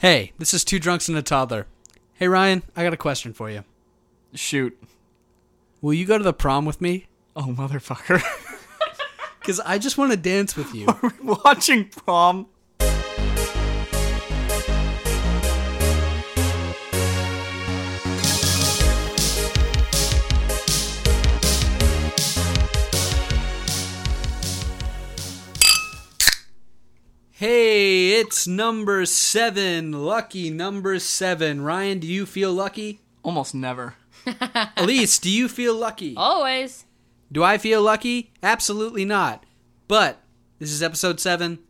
Hey, this is Two Drunks and a Toddler. Hey, Ryan, I got a question for you. Shoot. Will you go to the prom with me? Oh, motherfucker. Because I just want to dance with you. Are we Watching prom. It's number seven. Lucky number seven. Ryan, do you feel lucky? Almost never. Elise, do you feel lucky? Always. Do I feel lucky? Absolutely not. But this is episode seven.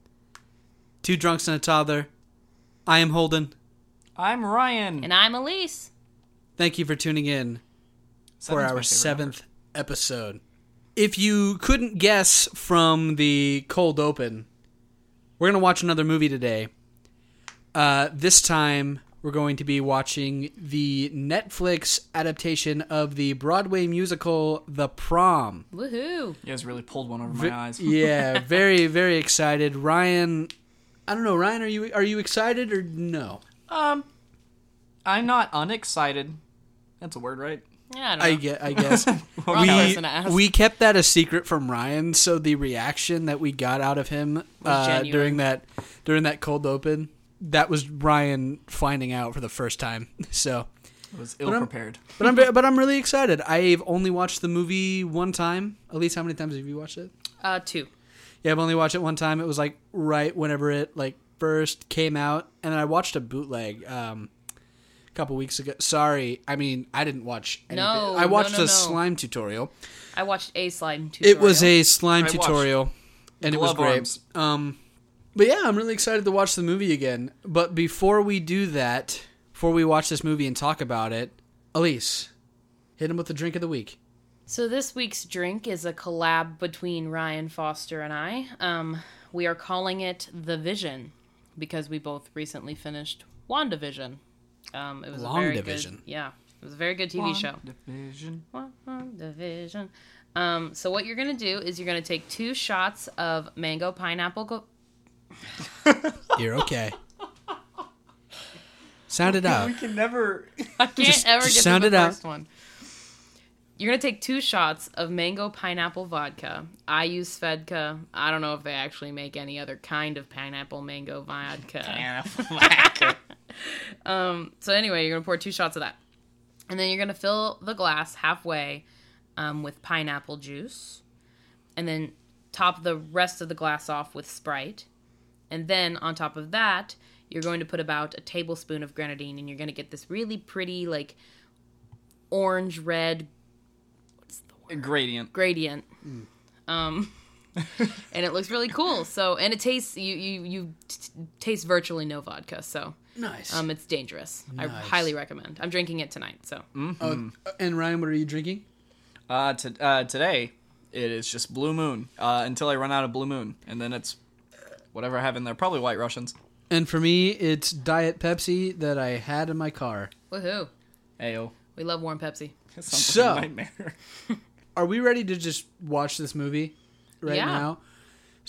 Two drunks and a toddler. I am Holden. I'm Ryan. And I'm Elise. Thank you for tuning in for Seven's my our favorite seventh episode. If you couldn't guess from the cold open, we're going to watch another movie today. Uh, this time, we're going to be watching the Netflix adaptation of the Broadway musical The Prom. Woohoo. You guys really pulled one over my eyes. yeah, very very excited. Ryan, I don't know. Ryan, are you are you excited or no? Um, I'm not unexcited. That's a word, right? Yeah, I don't I know. get. I guess we person to ask. we kept that a secret from Ryan, so the reaction that we got out of him uh, during that during that cold open, that was Ryan finding out for the first time. So, I was ill prepared. but I'm ve- but I'm really excited. I've only watched the movie one time. At least, how many times have you watched it? uh, two. Yeah, I've only watched it one time. It was like right whenever it like first came out, and then I watched a bootleg um, a couple weeks ago. Sorry, I mean I didn't watch. Anything. No, I watched no, a no. slime tutorial. I watched a slime tutorial. It was a slime I tutorial, and it was great. Arms. Um, but yeah, I'm really excited to watch the movie again. But before we do that, before we watch this movie and talk about it, Elise, hit him with the drink of the week. So this week's drink is a collab between Ryan Foster and I. Um, we are calling it The Vision because we both recently finished WandaVision. Um, it was Long a very Division. good, yeah, it was a very good TV show. Division. WandaVision. Um, so what you're gonna do is you're gonna take two shots of mango pineapple. Go- You're okay. Sound it out. We can never. I can't Just- ever just get sound to the it out. first one. You're gonna take two shots of mango pineapple vodka. I use Svedka. I don't know if they actually make any other kind of pineapple mango vodka. Um, so anyway, you're gonna pour two shots of that, and then you're gonna fill the glass halfway um, with pineapple juice, and then top the rest of the glass off with Sprite, and then on top of that, you're going to put about a tablespoon of grenadine, and you're gonna get this really pretty like orange red What's the word? Gradient. gradient. Um, and it looks really cool. So, and it tastes you you you t- taste virtually no vodka. So, Nice. um, it's dangerous. I highly recommend. I'm drinking it tonight. So, Oh, and Ryan, what are you drinking? Uh, to, uh, today, it is just Blue Moon uh, until I run out of Blue Moon, and then it's whatever I have in there. Probably White Russians. And for me, it's Diet Pepsi that I had in my car. woohoo! Ayo. We love warm Pepsi. That So- like a nightmare. Are we ready to just watch this movie right Yeah. now?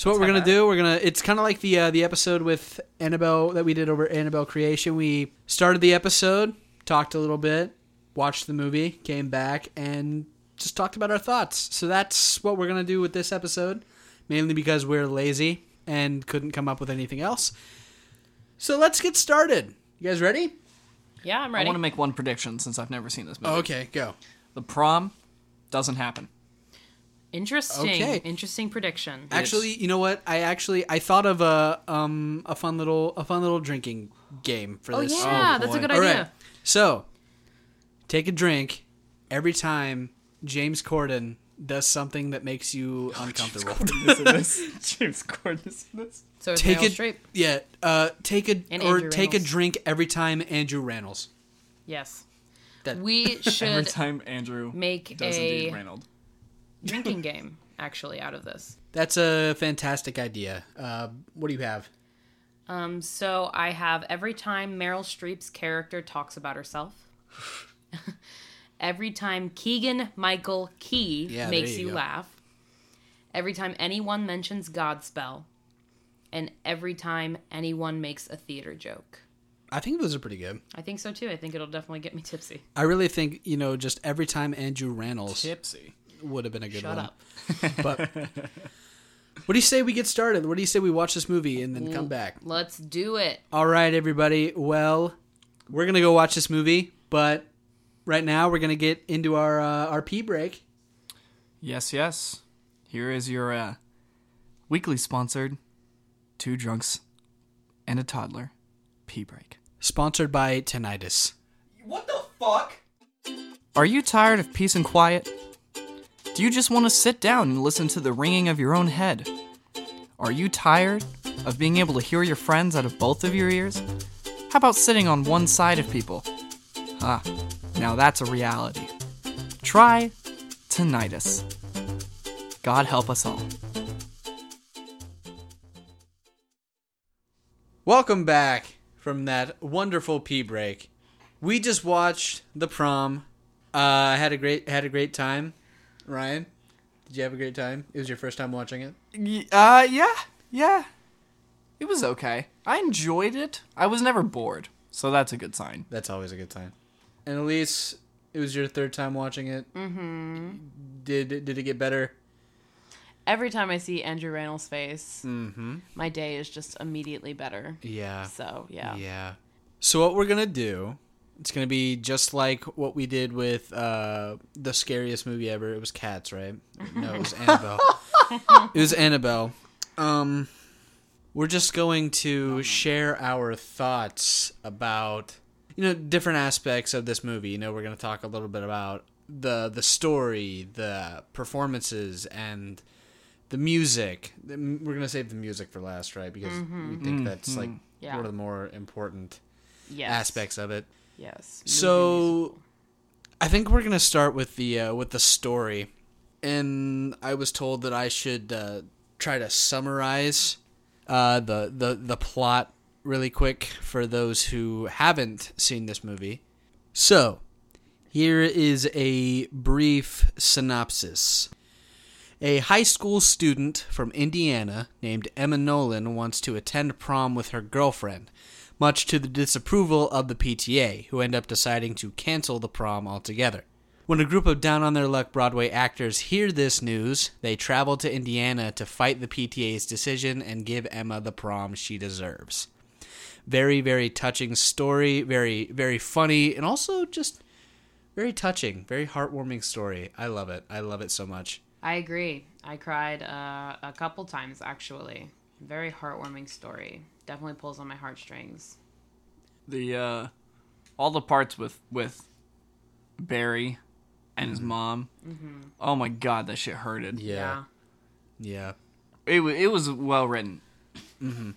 So what we're gonna do? We're gonna. It's kind of like the uh, the episode with Annabelle that we did over Annabelle Creation. We started the episode, talked a little bit, watched the movie, came back, and just talked about our thoughts. So that's what we're gonna do with this episode, mainly because we're lazy and couldn't come up with anything else. So let's get started. You guys ready? Yeah, I'm ready. I want to make one prediction since I've never seen this movie. Okay, go. The prom doesn't happen. Interesting. Okay. Interesting prediction. Actually, you know what? I actually I thought of a um a fun little a fun little drinking game for oh this. yeah, that's a good All idea. right. So, take a drink every time James Corden does something that makes you uncomfortable. James Corden is in this. James Corden So it's take Meryl a Streep. yeah, uh, take a And or Andrew take a drink every time Andrew Rannells. Yes. That- We should Every time Andrew make does indeed a Reynold. Drinking game actually out of this. That's a fantastic idea. Uh, what do you have? Um, so I have every time Meryl Streep's character talks about herself. every time Keegan Michael Key Yeah, makes you you, laugh. Every time anyone mentions Godspell. And every time anyone makes a theater joke. I think those are pretty good. I think so too. I think it'll definitely get me tipsy. I really think you know just every time Andrew Rannells Tipsy. Would have been a good Shut one. up. But what do you say we get started? What do you say we watch this movie and then come back? Let's do it. All right, everybody. Well, we're gonna go watch this movie, but right now we're gonna get into our uh, our pee break. Yes, yes. Here is your uh, weekly sponsored two drunks and a toddler pee break. Sponsored by Tinnitus. What the fuck? Are you tired of peace and quiet? Do you just want to sit down and listen to the ringing of your own head? Are you tired of being able to hear your friends out of both of your ears? How about sitting on one side of people? Ah, now that's a reality. Try tinnitus. God help us all. Welcome back from that wonderful pee break. We just watched the prom. Uh, had a great had a great time. Ryan, did you have a great time? It was your first time watching it. Y- Uh, yeah, yeah. It was okay. I enjoyed it. I was never bored, so that's a good sign. That's always a good sign. And Elise, it was your third time watching it. Mm-hmm. Did did it get better? Every time I see Andrew Rannells' face, Mm-hmm. my day is just immediately better. Yeah. So yeah. Yeah. So what we're gonna do? It's gonna be just like what we did with uh, the scariest movie ever. It was Cats, right? No, it was Annabelle. it was Annabelle. Um, we're just going to share our thoughts about you know different aspects of this movie. You know, we're gonna talk a little bit about the the story, the performances, and the music. We're gonna save the music for last, right? Because we think that's like Yeah. one of the more important Yes. aspects of it. Yes. So, I think we're gonna start with the uh, with the story, and I was told that I should uh, try to summarize uh, the the the plot really quick for those who haven't seen this movie. So, here is a brief synopsis. A high school student from Indiana named Emma Nolan wants to attend prom with her girlfriend, much to the disapproval of the PTA, who end up deciding to cancel the prom altogether. When a group of down on their luck Broadway actors hear this news, they travel to Indiana to fight the PTA's decision and give Emma the prom she deserves. Very, very touching story, very, very funny, and also just very touching, very heartwarming story. I love it. I love it so much. I agree. I cried uh, a couple times actually. Very heartwarming story. Definitely pulls on my heartstrings. The uh, all the parts with with Barry and his mm-hmm. mom. Mm-hmm. Oh my god, that shit hurted. Yeah. Yeah. It wa it was well written. Mm-hmm.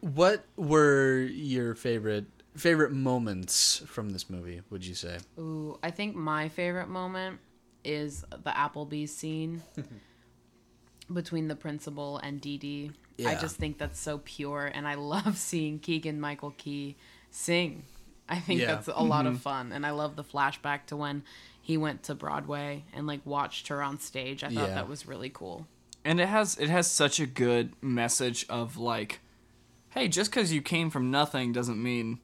What were your favorite favorite moments from this movie, would you say? Ooh, I think my favorite moment is the Applebee's scene between the principal and Dee Dee. I just think that's so pure, and I love seeing Keegan Michael Key sing. I think Yeah. that's a lot of mm-hmm. fun, and I love the flashback to when he went to Broadway and like watched her on stage. I thought Yeah. that was really cool. and it has it has such a good message of like hey just because you came from nothing doesn't mean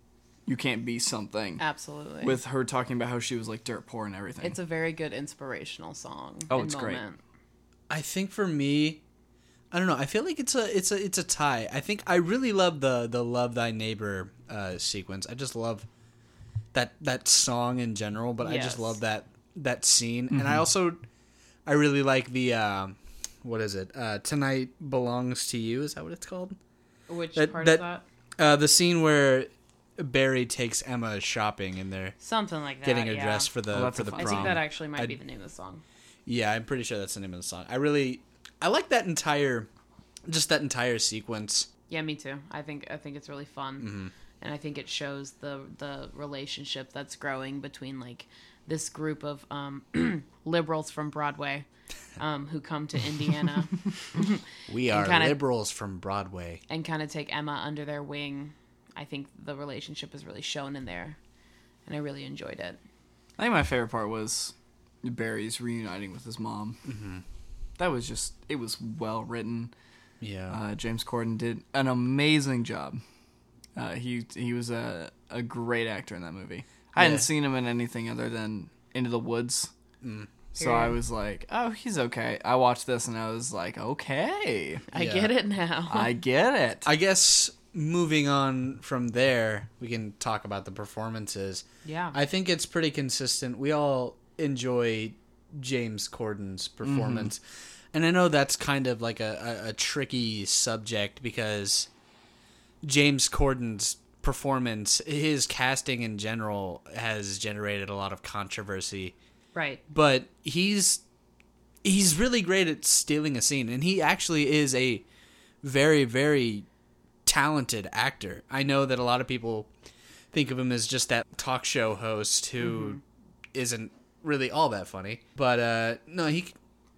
you can't be something Absolutely. with her talking about how she was like dirt poor and everything it's a very good inspirational song. Oh, and it's great. Moment. I think for me, I don't know. I feel like it's a it's a it's a tie. I think I really love the the love thy neighbor uh, sequence. I just love that that song in general, but I just love that that scene, and I also I really like the um, what is it? Uh, Tonight belongs to you. Is that what it's called? Which That- part that- is that? Uh, the scene where Barry takes Emma shopping and they're Something like that. getting her yeah. dressed for the Oh, for the fun I think that actually might I- be the name of the song. Yeah, I'm pretty sure that's the name of the song. I really, I like that entire, just that entire sequence. Yeah, me too. I think I think it's really fun, and I think it shows the the relationship that's growing between like this group of um, liberals from Broadway um, who come to Indiana We are kinda- liberals from Broadway. and kind of take Emma under their wing. I think the relationship is really shown in there, and I really enjoyed it. i think my favorite part was barry's reuniting with his mom mm-hmm. that was just it was well written Yeah, uh, james corden did an amazing job Uh, he he was a a great actor in that movie. I Yeah. hadn't seen him in anything other than Into the Woods. So I was like, oh, he's okay. I watched this and I was like, okay, I Yeah. get it now. I get it. I guess moving on from there, we can talk about the performances. yeah. I think it's pretty consistent. We all enjoy James Corden's mm-hmm. performance. And I know that's kind of like a, a, a tricky subject because James Corden's performance, his casting in general, has generated a lot of controversy. right. But he's he's really great at stealing a scene, and he actually is a very very talented actor. I know that a lot of people think of him as just that talk show host who mm-hmm. not really all that funny. But uh, no, he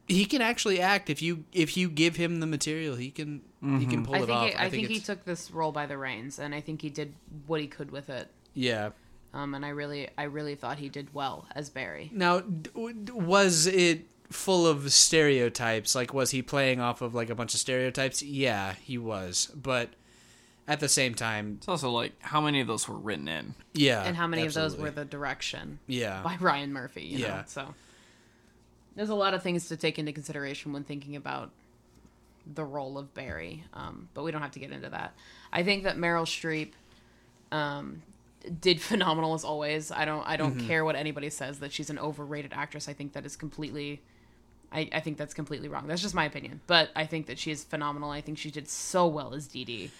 he can actually act if you if you give him the material, he can he can pull I it think off. it, I, think, he took this role by the reins, and I think he did what he could with it. yeah. Um, and I really, I really thought he did well as Barry. Now, d- d- was it full of stereotypes? Like, was he playing off of like a bunch of stereotypes? Yeah, he was. But at the same time, It's also like how many of those were written in. yeah. and how many of those were the direction Yeah. by Ryan Murphy? You know? Yeah. So there's a lot of things to take into consideration when thinking about the role of Barry. Um, but we don't have to get into that. I think that Meryl Streep um, did phenomenal as always. I don't I don't Mm-hmm. care what anybody says that she's an overrated actress. I think that is completely I, I think that's completely wrong. That's just my opinion. But I think that she is phenomenal. I think she did so well as Dee Dee.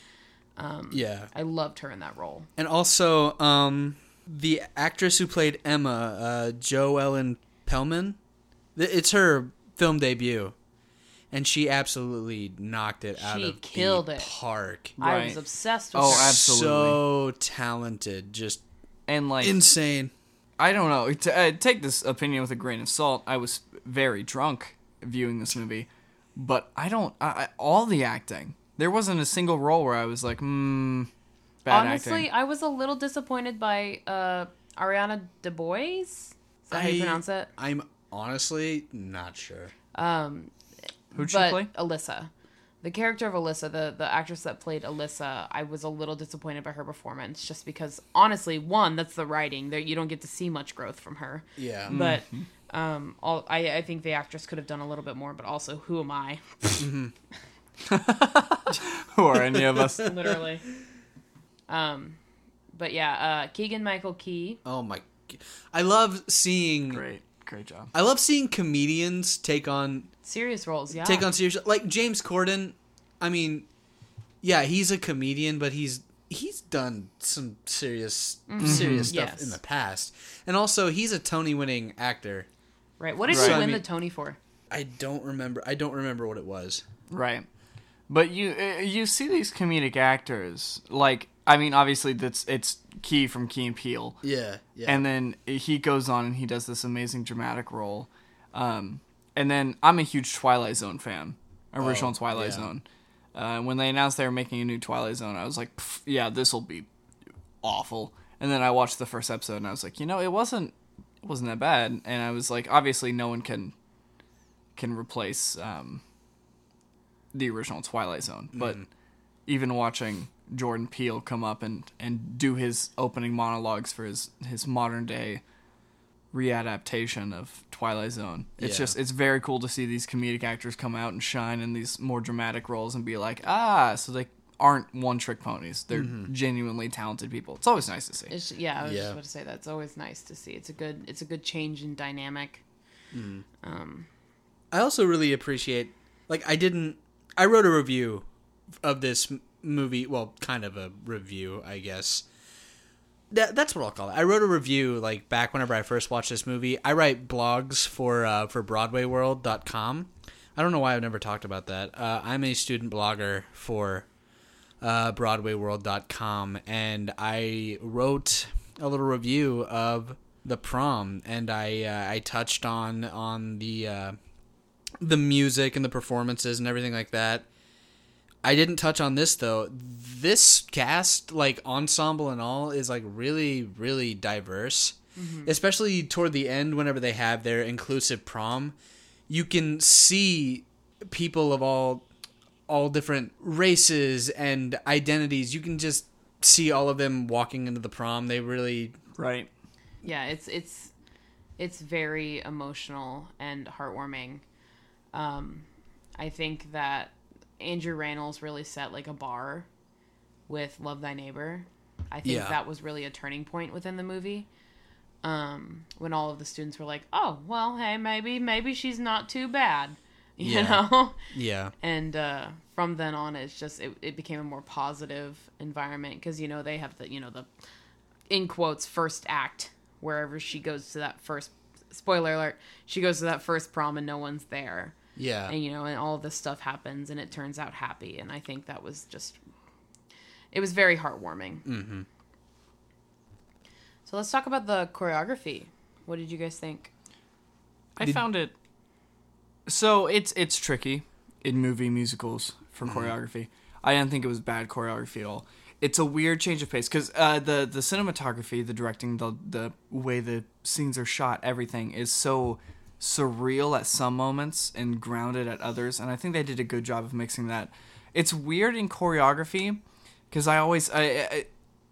Yeah. I loved her in that role. And also, um, the actress who played Emma, uh, Jo Ellen Pellman, it's her film debut. And she absolutely knocked it out She of killed the it. park. I Right. was obsessed with Oh, her. absolutely. So talented, just And like insane. I don't know. T- uh, take this opinion with a grain of salt. I was very drunk viewing this movie, but I don't. I, I, all the acting. There wasn't a single role where I was like, hmm, bad Honestly, acting. I was a little disappointed by uh, Ariana DeBose. Is that how you pronounce it? I'm honestly not sure. Um, Who'd she but play? Alyssa. The character of Alyssa, the, the actress that played Alyssa, I was a little disappointed by her performance just because, honestly, one, that's the writing. There, you don't get to see much growth from her. Yeah. But um, all, I, I think the actress could have done a little bit more, but also, who am I? Who are any of us? Literally. um, but yeah, uh, Keegan Michael Key. Oh my! I love seeing. Great, great job. I love seeing comedians take on Serious roles, yeah. take on serious like James Corden. I mean, yeah, he's a comedian, but he's he's done some serious serious stuff Yes. in the past, and also he's a Tony-winning actor. Right. What did Right. he I win mean- the Tony for? I don't remember. I don't remember what it was. Right. But you uh, you see these comedic actors like I mean obviously that's it's Key from Key and Peele. Yeah, yeah. and then he goes on and he does this amazing dramatic role. Um, and then I'm a huge Twilight Zone fan, original Oh, Twilight yeah. Zone. Uh, when they announced they were making a new Twilight Zone, I was like, yeah, this will be awful. And then I watched the first episode and I was like, you know, it wasn't it wasn't that bad. And I was like, obviously, no one can can replace um, the original Twilight Zone, but mm-hmm. even watching Jordan Peele come up and, and do his opening monologues for his, his modern day readaptation of Twilight Zone. It's Yeah. just it's very cool to see these comedic actors come out and shine in these more dramatic roles and be like, ah, so they aren't one trick ponies. They're mm-hmm. genuinely talented people. It's always nice to see. It's, yeah, I was Yeah. just about to say that. It's always nice to see. It's a good. It's a good change in dynamic. Mm-hmm. Um, I also really appreciate like I didn't I wrote a review of this movie, well, kind of a review, I guess. That, that's what I'll call it. I wrote a review like back whenever I first watched this movie. I write blogs for uh, for BroadwayWorld.com. I don't know why I've never talked about that. Uh, I'm a student blogger for uh, BroadwayWorld.com, and I wrote a little review of the prom, and I uh, I touched on on the uh, the music and the performances and everything like that. I didn't touch on this though. This cast, like ensemble and all, is like really, really diverse. Mm-hmm. Especially toward the end, whenever they have their inclusive prom, you can see people of all all different races and identities. You can just see all of them walking into the prom. They really Right. yeah it's it's it's very emotional and heartwarming um i think that andrew rannells really set like a bar with love thy neighbor i think Yeah. that was really a turning point within the movie um when all of the students were like oh well hey maybe maybe she's not too bad you Yeah. know yeah. and uh, from then on it's just it, it became a more positive environment because you know they have the you know the in quotes first act wherever she goes to that first spoiler alert she goes to that first prom and no one's there Yeah. and you know and all this stuff happens and it turns out happy and i think that was just it was very heartwarming mm-hmm. so let's talk about the choreography what did you guys think I Did- found it. So it's it's tricky in movie musicals for choreography. I didn't think it was bad choreography at all. It's a weird change of pace because uh, the the cinematography, the directing, the the way the scenes are shot, everything is so surreal at some moments and grounded at others, and I think they did a good job of mixing that. It's weird in choreography because I always I, I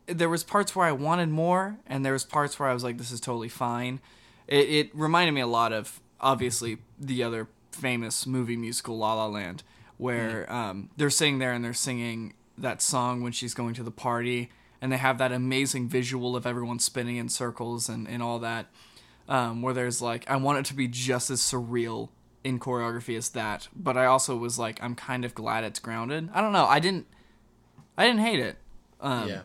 there was parts where I wanted more, and there was parts where I was like, "This is totally fine." It, it reminded me a lot of obviously the other famous movie musical La La Land, where um, they're sitting there and they're singing that song when she's going to the party, and they have that amazing visual of everyone spinning in circles and, and all that. Um, where there's like, I want it to be just as surreal in choreography as that, but I also was like, I'm kind of glad it's grounded. I don't know. I didn't, I didn't hate it. Um, yeah.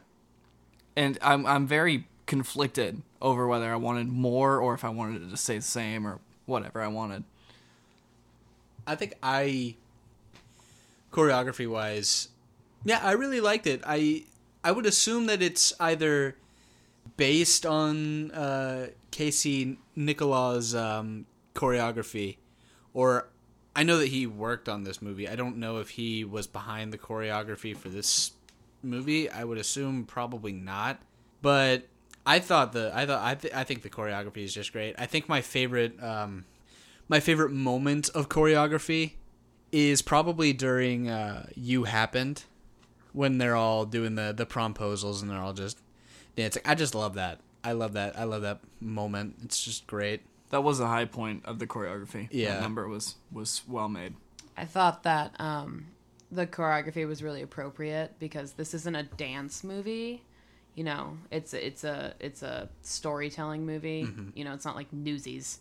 and I'm I'm very conflicted over whether I wanted more or if I wanted it to stay the same or whatever I wanted. I think I choreography wise, yeah, I really liked it. I I would assume that it's either based on uh, Casey Nicholaw's um, choreography, or I know that he worked on this movie. I don't know if he was behind the choreography for this movie. I would assume probably not, but I thought the I thought I th- I think the choreography is just great. I think my favorite um, my favorite moment of choreography is probably during uh, "You Happened," when they're all doing the the promposals and they're all just dancing. I just love that. I love that. I love that moment. It's just great. That was a high point of the choreography. Yeah. that number was was well made. I thought that um, the choreography was really appropriate because this isn't a dance movie. You know, it's it's a it's a storytelling movie. You know, it's not like Newsies,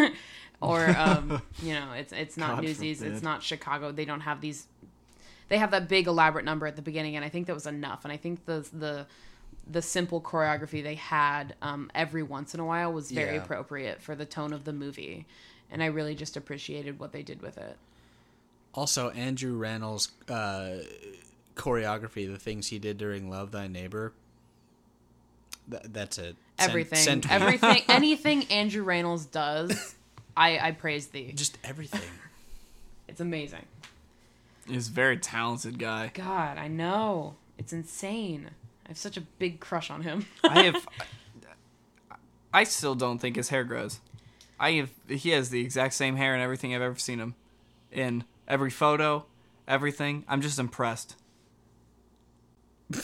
or um, you know, it's it's not God Newsies. forbid. It's not Chicago. They don't have these. They have that big elaborate number at the beginning, and I think that was enough. And I think the the the simple choreography they had um, every once in a while was very Yeah. appropriate for the tone of the movie, and I really just appreciated what they did with it. Also, Andrew Rannell's uh, choreography, the things he did during "Love Thy Neighbor." Th- that's it. Everything, send tweet. everything, anything Andrew Rannells does, I I praise thee. just everything. It's amazing. He's a very talented guy. God, I know it's insane. I have such a big crush on him. I have. I still don't think his hair grows. I have. He has the exact same hair and everything I've ever seen him in every photo, everything. I'm just impressed.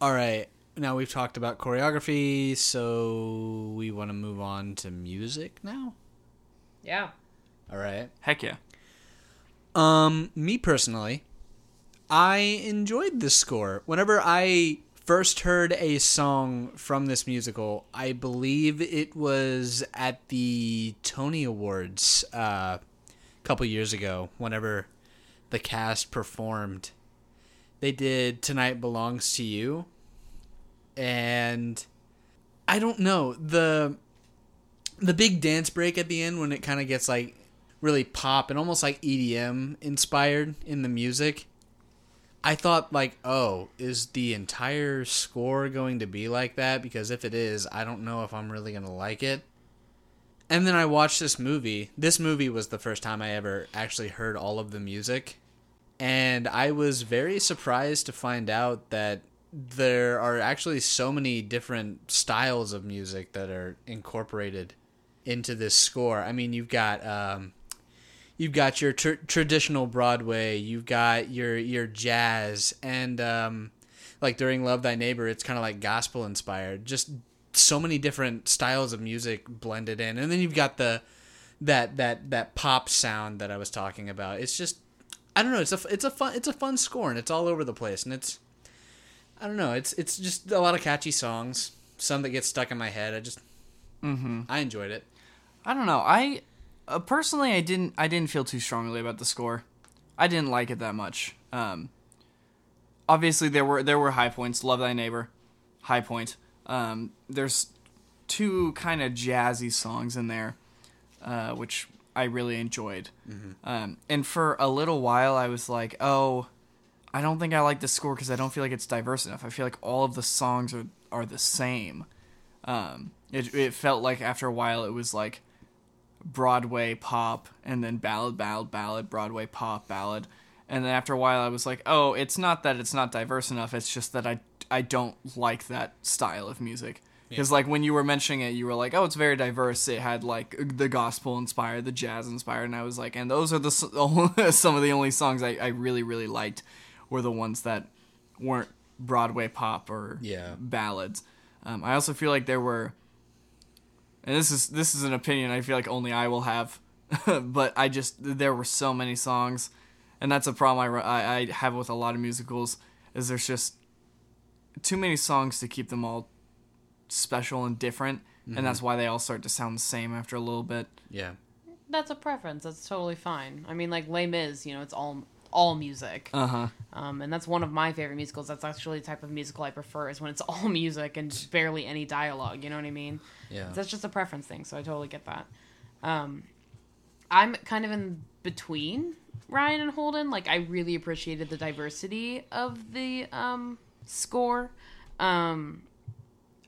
All right. Now we've talked about choreography, so we want to move on to music now. yeah. All right. Heck yeah. Um, me personally, I enjoyed this score. Whenever I first heard a song from this musical, I believe it was at the Tony Awards uh, a couple years ago. Whenever the cast performed, they did "Tonight Belongs to You," and I don't know the the big dance break at the end when it kind of gets like really pop and almost like EDM inspired in the music. I thought like, oh, is the entire score going to be like that? Because if it is, I don't know if I'm really gonna like it. And then I watched this movie. This movie was the first time I ever actually heard all of the music. And I was very surprised to find out that there are actually so many different styles of music that are incorporated into this score. I mean, you've got um, you've got your tr- traditional Broadway, you've got your your jazz, and um, like during Love Thy Neighbor, it's kind of like gospel inspired. Just so many different styles of music blended in, and then you've got the that that that pop sound that I was talking about. It's just I don't know. It's a it's a fun it's a fun score, and it's all over the place, and it's I don't know. It's it's just a lot of catchy songs. Some that get stuck in my head. I just Mm-hmm. I enjoyed it. I don't know. I uh, personally, I didn't. I didn't feel too strongly about the score. I didn't like it that much. Um, obviously, there were there were high points. Love thy neighbor, high point. Um, there's two kind of jazzy songs in there, uh, which I really enjoyed. Um, and for a little while, I was like, oh. I don't think I like the score because I don't feel like it's diverse enough. I feel like all of the songs are, are the same. Um, it, it felt like after a while it was like Broadway pop and then ballad, ballad, ballad, Broadway pop, ballad. And then after a while I was like, oh, it's not that it's not diverse enough. It's just that I, I don't like that style of music. Because like when you were mentioning it, you were like, "Oh, it's very diverse. It had like the gospel inspired, the jazz inspired," and I was like, "And those are the some of the only songs I, I really really liked were the ones that weren't Broadway pop or Yeah. ballads." Um, I also feel like there were, and this is this is an opinion I feel like only I will have, but I just there were so many songs, and that's a problem I, I I have with a lot of musicals is there's just too many songs to keep them all special and different, and that's mm-hmm. why they all start to sound the same after a little bit. Yeah. That's a preference. That's totally fine. I mean, like Les Mis, you know, it's all all music, Uh huh. um, and that's one of my favorite musicals. That's actually the type of musical I prefer is when it's all music and barely any dialogue. You know what I mean? Yeah. That's just a preference thing, so I totally get that. Um, I'm kind of in between Ryan and Holden. Like, I really appreciated the diversity of the um, score. Um,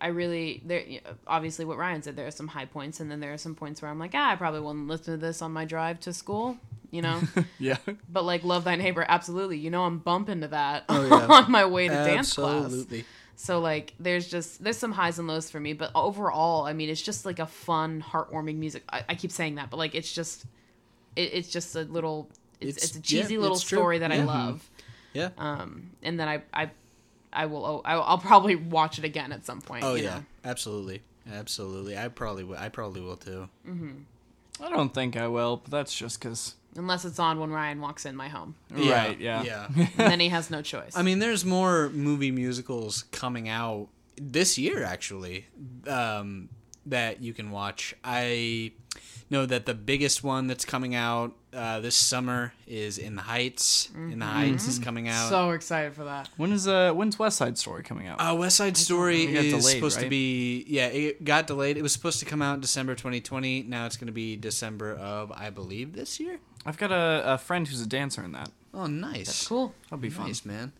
I really there obviously what Ryan said. There are some high points, and then there are some points where I'm like, ah, I probably won't listen to this on my drive to school. You know, Yeah. but like "Love Thy Neighbor," absolutely. You know, I'm bumping to that Oh, yeah. on my way to dance class. Absolutely. So like there's just there's some highs and lows for me, but overall, I mean, it's just like a fun, heartwarming music. I, I keep saying that, but like it's just it, it's just a little it's, It's- it's, a cheesy yeah, little it's true. story that I love. Yeah. Um, and then I I I will oh, I- I'll probably watch it again at some point. Oh you yeah. know? Absolutely. Absolutely. I probably will. I probably will too. I don't think I will, but that's just because. Unless it's on when Ryan walks in my home, Right. Yeah. Yeah. and then he has no choice. I mean, there's more movie musicals coming out this year, actually, um, that you can watch. I know that the biggest one that's coming out uh, this summer is In the Heights. In the Heights is coming out. so excited for that. When is uh when's West Side Story coming out? Uh, West Side Story It got is delayed, supposed to be yeah, it got delayed. It was supposed to come out December 2020. Now it's going to be December of I believe this year. I've got a, a friend who's a dancer in that. Oh, nice. That's cool. That'll be fun. Nice, man.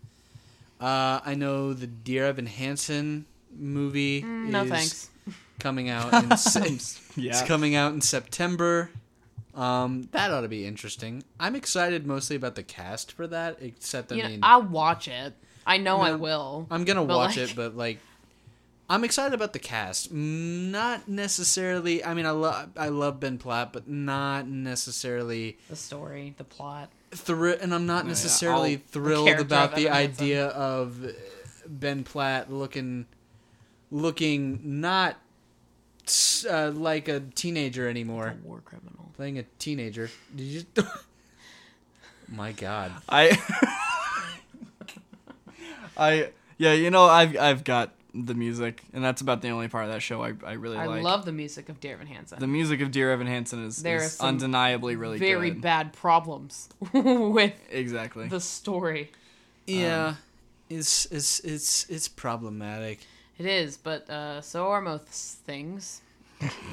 Uh, I know the Dear Evan Hansen movie Mm, No is thanks. coming out in se- Yeah. it's coming out in September. Um, that ought to be interesting. I'm excited mostly about the cast for that, except I You know, mean, I'll watch it. I know I will. I'm gonna watch like- it, but like, I'm excited about the cast. Not necessarily. I mean, I love I love Ben Platt, but not necessarily The story, the plot. thr- and I'm not necessarily I'll- thrilled character about the Evan Hansen. idea of Ben Platt looking looking not uh, like a teenager anymore, A war criminal. playing a teenager. Did you? My God. I. I yeah, you know I've I've got the music, and that's about the only part of that show I I really like I like. love the music of Dear Evan Hansen. the music of Dear Evan Hansen is, There are is some undeniably really very good. bad problems with Exactly. the story. Yeah, it's it's it's it's problematic. It is, but uh, so are most things.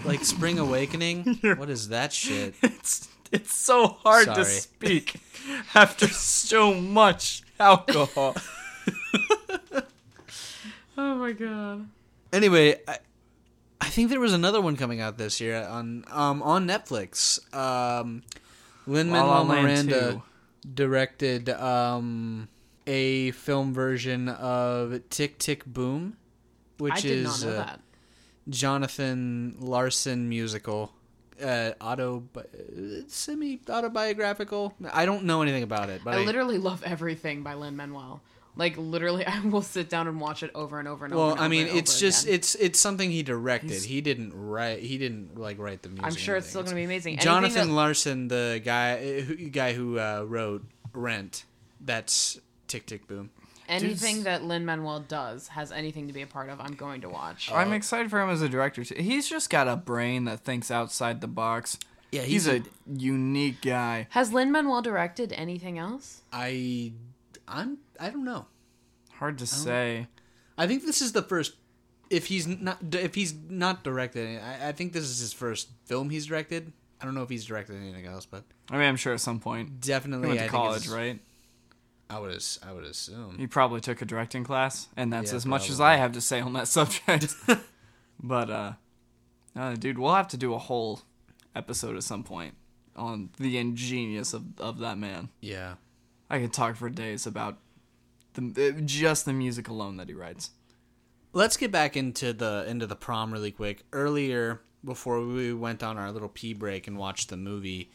Like Spring Awakening. what is that shit? it's it's so hard to Sorry. speak after so much alcohol. Oh my god. Anyway, I, I think there was another one coming out this year on um on Netflix. Um, Lin La La Manuel Miranda directed um a film version of Tick Tick Boom, which I did is not know uh, that. Jonathan Larson musical uh, auto semi autobiographical. I don't know anything about it, but I I, literally love everything by Lin Manuel. Like literally, I will sit down and watch it over and over and over. well, I mean, and it's over just again. it's it's something he directed. he didn't write. He didn't like write the music. I'm sure it's still gonna be amazing. Jonathan that- Larson, the guy who guy who uh, wrote Rent. That's Tick Tick Boom. anything that Lin Manuel does has anything to be a part of. I'm going to watch. I'm excited for him as a director. Too. He's just got a brain that thinks outside the box. Yeah, He's, a unique guy. Has Lin Manuel directed anything else? I I'm I don't know. Hard to say. I think this is the first. If he's not, if he's not directed, I, I think this is his first film he's directed. I don't know if he's directed anything else, but I mean, I'm sure at some point he definitely went I to think college, right? I would, as- I would assume. He probably took a directing class, and that's Yeah, as much as. I have to say on that subject. but, uh, uh, dude, we'll have to do a whole episode at some point on the ingenious of, of that man. Yeah. I could talk for days about the uh, just the music alone that he writes. Let's get back into the into the prom really quick. Earlier, before we went on our little pee break and watched the movie,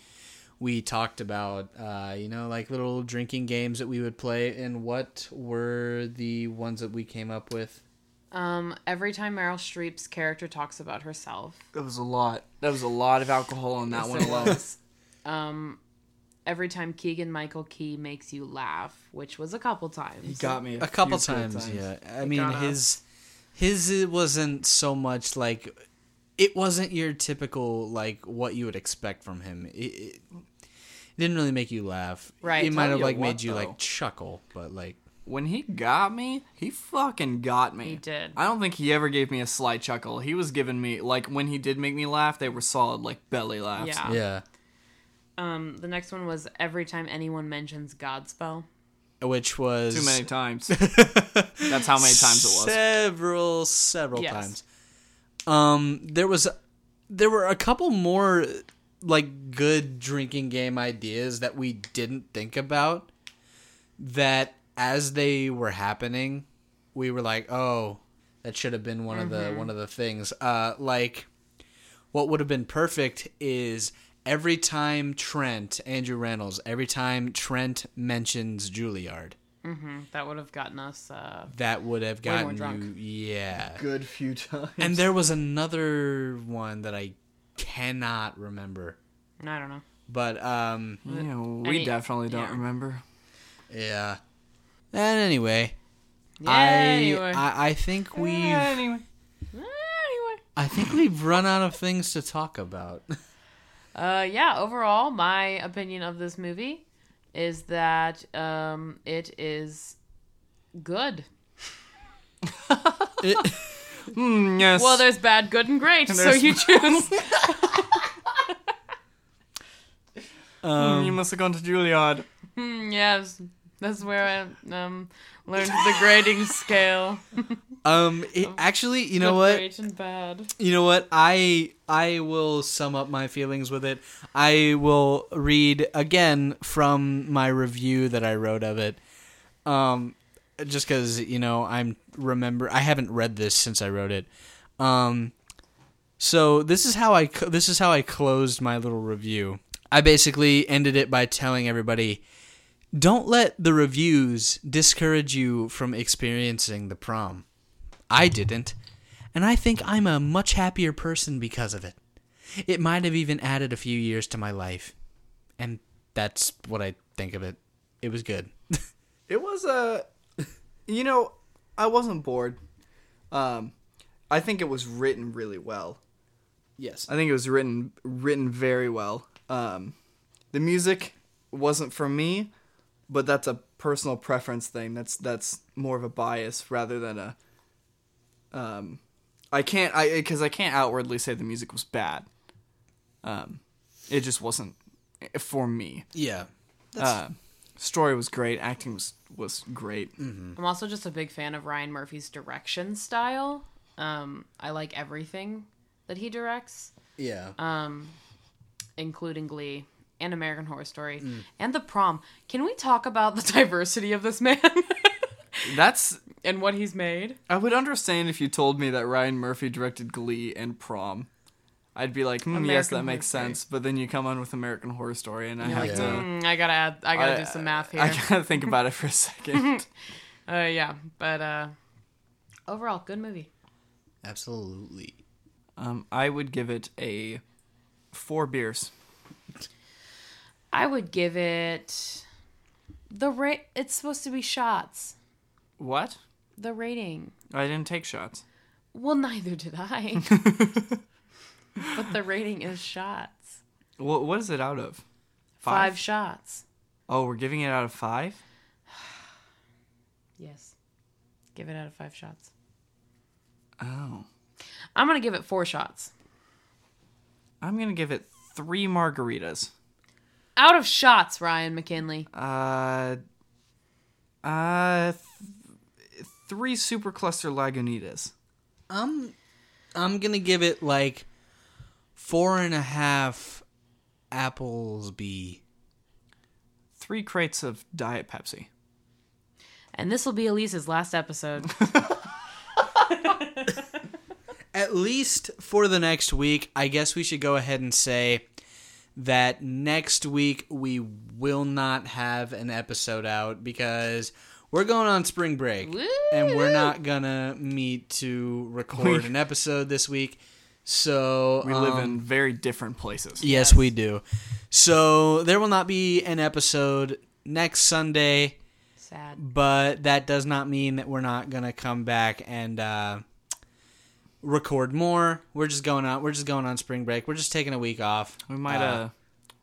we talked about uh, you know like little drinking games that we would play. And what were the ones that we came up with? Um, every time Meryl Streep's character talks about herself, That was a lot. That was a lot of alcohol on that one alone. um, every time Keegan Michael Key makes you laugh, which was a couple times. He got me a couple few good times, yeah i It mean got his his it wasn't so much like it wasn't your typical like what you would expect from him it, it, it didn't really make you laugh Right. it might have like what, made you though. like chuckle but like When he got me, he fucking got me. He did. I don't think he ever gave me a slight chuckle. He was giving me like when he did make me laugh, they were solid like belly laughs. Yeah. yeah Um, the next one was every time anyone mentions Godspell. which was Too many times. That's how many times it was. several several Yes. times um there was there were a couple more like good drinking game ideas that we didn't think about that as they were happening we were like oh that should have been one of the one of the things uh like what would have been perfect is every time Trent Andrew Rannells every time Trent mentions Juilliard That would have gotten us. Uh, that would have gotten drunk. you yeah Good few times. and there was another one that I cannot remember. I don't know. But um yeah, we I mean, definitely don't yeah. remember. yeah. And anyway, Yeah, I, anyway. I I think we've Anyway. anyway. I think we've run out of things to talk about. Uh, yeah. Overall, my opinion of this movie is that um, it is good. Mm, yes. Well, there's bad, good, and great. So you choose. Mm, you must have gone to Juilliard. Hmm, yes, that's where I um learned the grading scale. um it, actually, you know what? Great and bad. You know what? I I will sum up my feelings with it. I will read again from my review that I wrote of it. Um just cuz you know, I'm remember I haven't read this since I wrote it. Um so this is how I this is how I closed my little review. I basically ended it by telling everybody don't let the reviews discourage you from experiencing the prom. I didn't, and I think I'm a much happier person because of it. It might have even added a few years to my life, and that's what I think of it. It was good. It was a, you know, I wasn't bored. Um, I think it was written really well. yes. I think it was written written very well. Um, the music wasn't for me, but that's a personal preference thing. That's that's more of a bias rather than a. Um, I can't I because I can't outwardly say the music was bad. Um, it just wasn't for me. Yeah. Uh, story was great. Acting was was great. I'm also just a big fan of Ryan Murphy's direction style. Um, I like everything that he directs, Yeah. um, including Glee and American Horror Story Mm. and The Prom. Can we talk about the diversity of this man That's and what he's made? I would understand if you told me that Ryan Murphy directed Glee and Prom. I'd be like, hmm, yes, that makes Horror Story. sense. But then you come on with American Horror Story, and I have Like, to. mm, I gotta add. I gotta I- do some math here. I gotta think about it for a second. uh, yeah, but uh, overall, good movie. Absolutely. um, I would give it a four beers. I would give it the rate. It's supposed to be shots. What? The rating. I didn't take shots. Well, neither did I. but the rating is shots. What? What is it out of? Five? Five shots. Oh, we're giving it out of five. Yes. Give it out of five shots. Oh, I'm gonna give it four shots. I'm gonna give it three margaritas. Out of shots, Ryan McKinley. Uh, uh, th- three super cluster Lagunitas. I'm I'm gonna give it like four and a half apples B. Three crates of Diet Pepsi. And this will be Elise's last episode. At least for the next week, I guess we should go ahead and say that next week we will not have an episode out because we're going on spring break and we're not gonna meet to record an episode this week. So We live um, in very different places. Yes, we do. So there will not be an episode next Sunday, Sad. but that does not mean that we're not gonna come back and uh, record more. We're just going on. We're just going on spring break. We're just taking a week off. We might uh,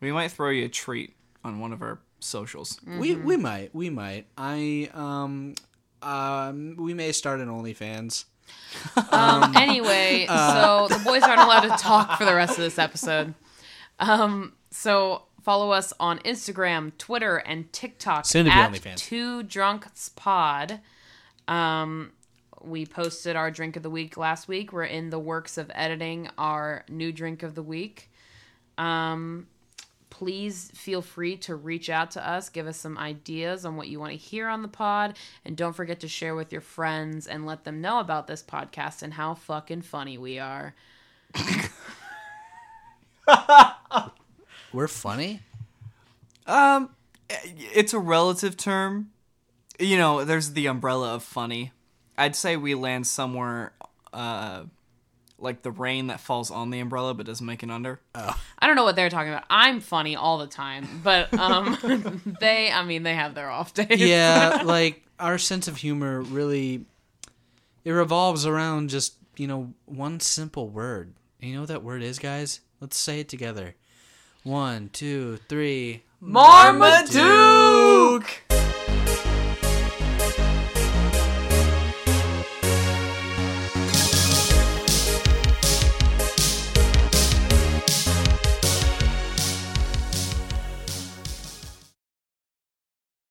we might throw you a treat on one of our socials. We we might we might. I um um we may start an OnlyFans. Um, anyway, uh, so the boys aren't allowed to talk for the rest of this episode. Um, so follow us on Instagram, Twitter, and TikTok Soon to be at Two Drunks Pod. Um, we posted our drink of the week last week. We're in the works of editing our new drink of the week. Um, please feel free to reach out to us, give us some ideas on what you want to hear on the pod, and don't forget to share with your friends and let them know about this podcast and how fucking funny we are. We're funny. Um, it's a relative term. You know, there's the umbrella of funny. I'd say we land somewhere, uh, like the rain that falls on the umbrella but doesn't make it under. Oh. I don't know what they're talking about. I'm funny all the time, but um, they, I mean, they have their off days. Yeah, like our sense of humor really it revolves around just you know one simple word. You know what that word is, guys? Let's say it together. One, two, three. Marmaduke!